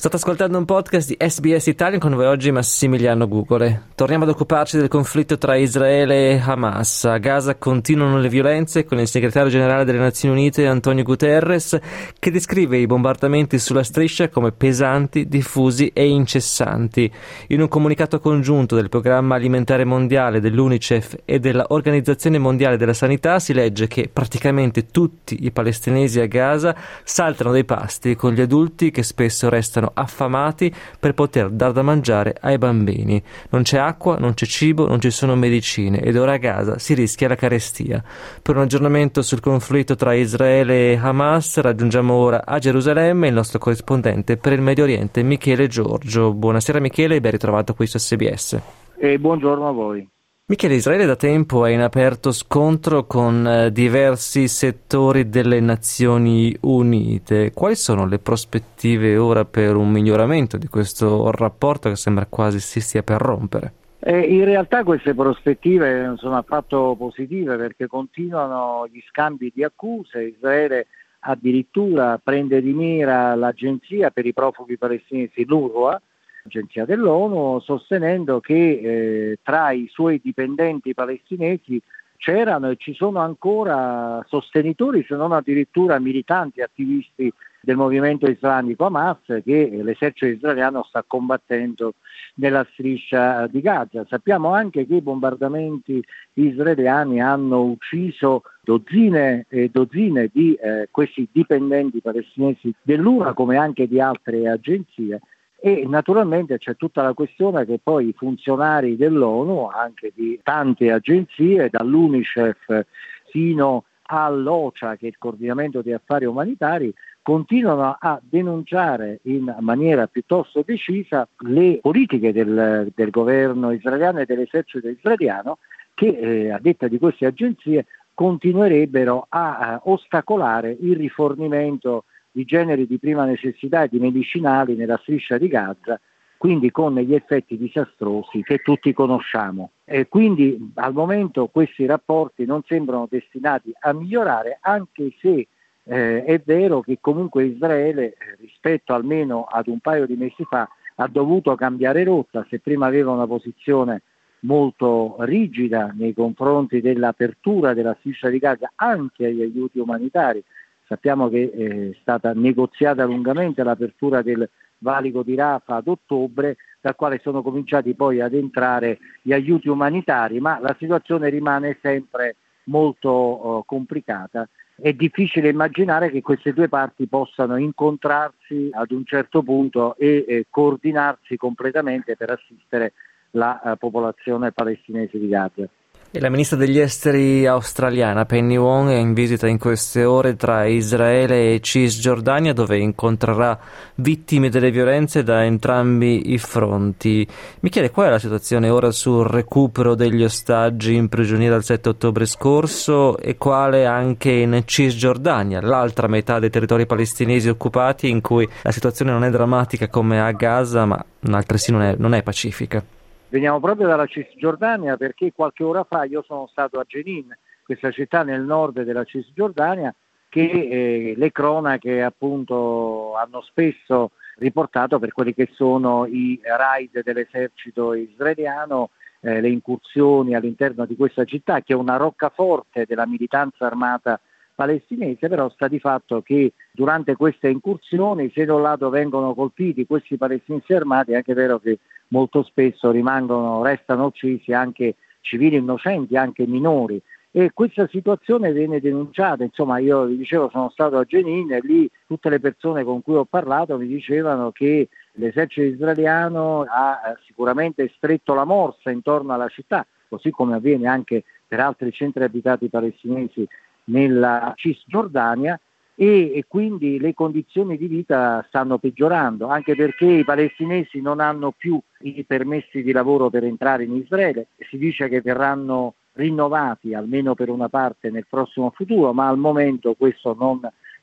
State ascoltando un podcast di SBS Italian con voi oggi Massimiliano Gugole. Torniamo ad occuparci del conflitto tra Israele e Hamas. A Gaza continuano le violenze con il segretario generale delle Nazioni Unite Antonio Guterres che descrive i bombardamenti sulla striscia come pesanti, diffusi e incessanti. In un comunicato congiunto del Programma Alimentare Mondiale dell'UNICEF e dell'Organizzazione Mondiale della Sanità si legge che praticamente tutti i palestinesi a Gaza saltano dai pasti con gli adulti che spesso restano affamati per poter dar da mangiare ai bambini. Non c'è acqua, non c'è cibo, non ci sono medicine ed ora a Gaza si rischia la carestia. Per un aggiornamento sul conflitto tra Israele e Hamas raggiungiamo ora a Gerusalemme il nostro corrispondente per il Medio Oriente Michele Giorgio. Buonasera Michele e ben ritrovato qui su SBS. E buongiorno a voi. Michele, Israele da tempo è in aperto scontro con eh, diversi settori delle Nazioni Unite. Quali sono le prospettive ora per un miglioramento di questo rapporto che sembra quasi si stia per rompere? Eh, in realtà queste prospettive non sono affatto positive perché continuano gli scambi di accuse. Israele addirittura prende di mira l'agenzia per i profughi palestinesi, l'URWA, agenzia dell'ONU, sostenendo che eh, tra i suoi dipendenti palestinesi c'erano e ci sono ancora sostenitori, se non addirittura militanti, attivisti del movimento islamico Hamas che l'esercito israeliano sta combattendo nella striscia di Gaza. Sappiamo anche che i bombardamenti israeliani hanno ucciso dozzine e dozzine di eh, questi dipendenti palestinesi dell'URA come anche di altre agenzie e naturalmente c'è tutta la questione che poi i funzionari dell'ONU, anche di tante agenzie, dall'UNICEF fino all'OCHA, che è il coordinamento di affari umanitari, continuano a denunciare in maniera piuttosto decisa le politiche del, del governo israeliano e dell'esercito israeliano che, eh, a detta di queste agenzie, continuerebbero a, a ostacolare il rifornimento di generi di prima necessità e di medicinali nella striscia di Gaza, quindi con gli effetti disastrosi che tutti conosciamo. E quindi al momento questi rapporti non sembrano destinati a migliorare, anche se eh, è vero che comunque Israele, eh, rispetto almeno ad un paio di mesi fa, ha dovuto cambiare rotta, se prima aveva una posizione molto rigida nei confronti dell'apertura della striscia di Gaza anche agli aiuti umanitari, Sappiamo che è stata negoziata lungamente l'apertura del valico di Rafa ad ottobre, dal quale sono cominciati poi ad entrare gli aiuti umanitari, ma la situazione rimane sempre molto uh, complicata. È difficile immaginare che queste due parti possano incontrarsi ad un certo punto e eh, coordinarsi completamente per assistere la uh, popolazione palestinese di Gaza. E la ministra degli esteri australiana Penny Wong è in visita in queste ore tra Israele e Cisgiordania dove incontrerà vittime delle violenze da entrambi i fronti. Mi chiede qual è la situazione ora sul recupero degli ostaggi in prigionia dal 7 ottobre scorso e quale anche in Cisgiordania, l'altra metà dei territori palestinesi occupati in cui la situazione non è drammatica come a Gaza ma altresì non è, non è pacifica. Veniamo proprio dalla Cisgiordania perché qualche ora fa io sono stato a Jenin, questa città nel nord della Cisgiordania, che eh, le cronache appunto hanno spesso riportato per quelli che sono i raid dell'esercito israeliano, eh, le incursioni all'interno di questa città che è una roccaforte della militanza armata palestinese, però sta di fatto che durante queste incursioni, se da un lato vengono colpiti questi palestinesi armati, è anche vero che molto spesso rimangono, restano uccisi anche civili innocenti, anche minori. E questa situazione viene denunciata, insomma io vi dicevo sono stato a Jenin e lì tutte le persone con cui ho parlato mi dicevano che l'esercito israeliano ha eh, sicuramente stretto la morsa intorno alla città, così come avviene anche per altri centri abitati palestinesi nella Cisgiordania e, e, quindi le condizioni di vita stanno peggiorando, anche perché i palestinesi non hanno più i permessi di lavoro per entrare in Israele, si dice che verranno rinnovati almeno per una parte nel prossimo futuro, ma al momento questo non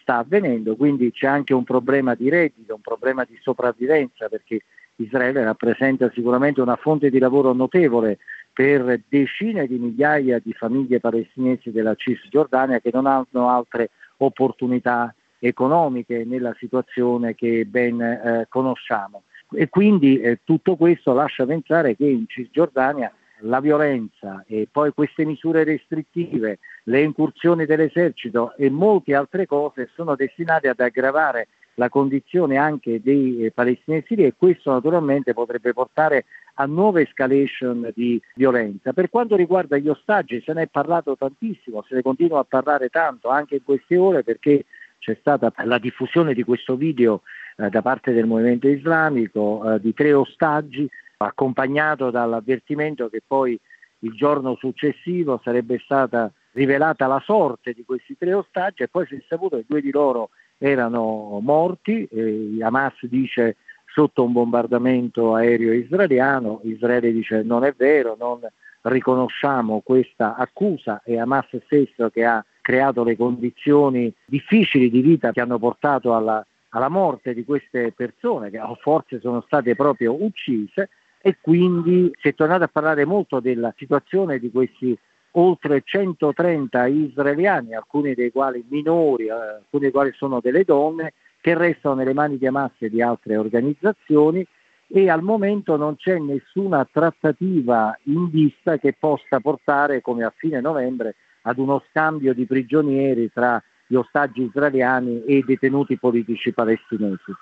sta avvenendo, quindi c'è anche un problema di reddito, un problema di sopravvivenza perché Israele rappresenta sicuramente una fonte di lavoro notevole per decine di migliaia di famiglie palestinesi della Cisgiordania che non hanno altre opportunità economiche nella situazione che ben eh, conosciamo. E quindi eh, tutto questo lascia pensare che in Cisgiordania la violenza e poi queste misure restrittive, le incursioni dell'esercito e molte altre cose sono destinate ad aggravare la condizione anche dei eh, palestinesi e questo naturalmente potrebbe portare a nuove escalation di violenza. Per quanto riguarda gli ostaggi se ne è parlato tantissimo, se ne continua a parlare tanto anche in queste ore perché c'è stata la diffusione di questo video eh, da parte del movimento islamico eh, di tre ostaggi accompagnato dall'avvertimento che poi il giorno successivo sarebbe stata rivelata la sorte di questi tre ostaggi e poi si è saputo che due di loro erano morti, eh, Hamas dice sotto un bombardamento aereo israeliano, Israele dice non è vero, non riconosciamo questa accusa e Hamas stesso che ha creato le condizioni difficili di vita che hanno portato alla, alla morte di queste persone che forse sono state proprio uccise e quindi si è tornato a parlare molto della situazione di questi oltre 130 israeliani, alcuni dei quali minori, eh, alcuni dei quali sono delle donne, che restano nelle mani di Hamas e di altre organizzazioni e al momento non c'è nessuna trattativa in vista che possa portare, come a fine novembre, ad uno scambio di prigionieri tra gli ostaggi israeliani e i detenuti politici palestinesi.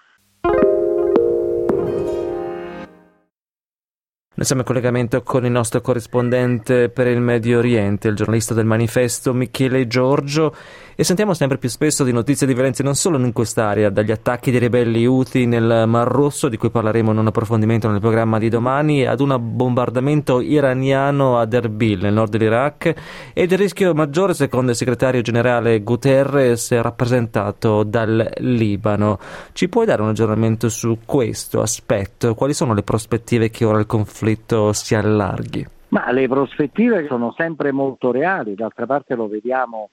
Noi siamo in collegamento con il nostro corrispondente per il Medio Oriente, il giornalista del manifesto Michele Giorgio, e sentiamo sempre più spesso di notizie di violenza non solo in quest'area, dagli attacchi dei ribelli Houthi nel Mar Rosso, di cui parleremo in un approfondimento nel programma di domani, ad un bombardamento iraniano ad Erbil, nel nord dell'Iraq, ed il rischio maggiore, secondo il segretario generale Guterres, rappresentato dal Libano. Ci puoi dare un aggiornamento su questo aspetto? Quali sono le prospettive che ora il conflitto si allarghi? Ma le prospettive sono sempre molto reali, d'altra parte lo vediamo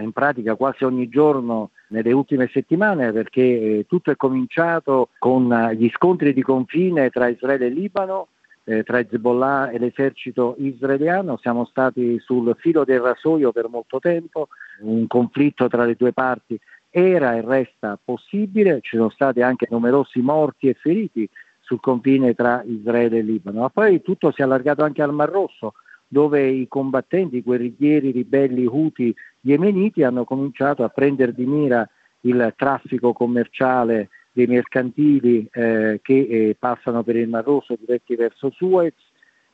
in pratica quasi ogni giorno nelle ultime settimane perché eh, tutto è cominciato con eh, gli scontri di confine tra Israele e Libano, eh, tra Hezbollah e l'esercito israeliano, siamo stati sul filo del rasoio per molto tempo, un conflitto tra le due parti era e resta possibile, ci sono stati anche numerosi morti e feriti sul confine tra Israele e Libano. Ma poi tutto si è allargato anche al Mar Rosso, dove i combattenti, i guerriglieri ribelli Houthi yemeniti hanno cominciato a prendere di mira il traffico commerciale dei mercantili eh, che eh, passano per il Mar Rosso diretti verso Suez.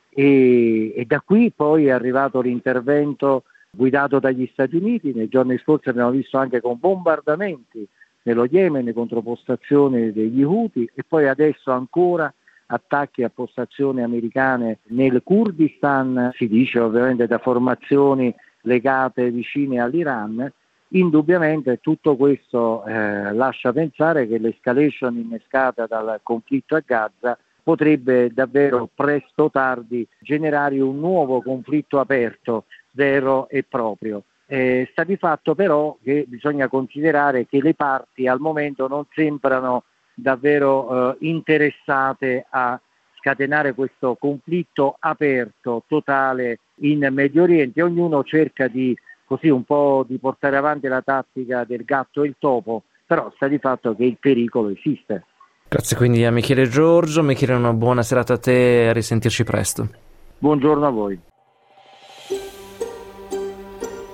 E, e, da qui poi è arrivato l'intervento guidato dagli Stati Uniti, nei giorni scorsi abbiamo visto anche con bombardamenti nello Yemen contro postazioni degli Houthi e poi adesso ancora attacchi a postazioni americane nel Kurdistan, si dice ovviamente da formazioni legate vicine all'Iran. Indubbiamente tutto questo eh, lascia pensare che l'escalation innescata dal conflitto a Gaza potrebbe davvero presto o tardi generare un nuovo conflitto aperto, vero e proprio. Eh, sta di fatto però che bisogna considerare che le parti al momento non sembrano davvero eh, interessate a scatenare questo conflitto aperto, totale in Medio Oriente. Ognuno cerca di così un po' di portare avanti la tattica del gatto e il topo, però sta di fatto che il pericolo esiste. Grazie quindi a Michele Giorgio, Michele una buona serata a te e a risentirci presto. Buongiorno a voi.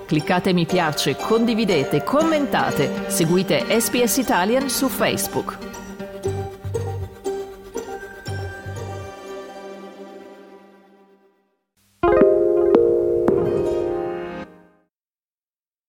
Cliccate mi piace, condividete, commentate, seguite SPS Italian su Facebook.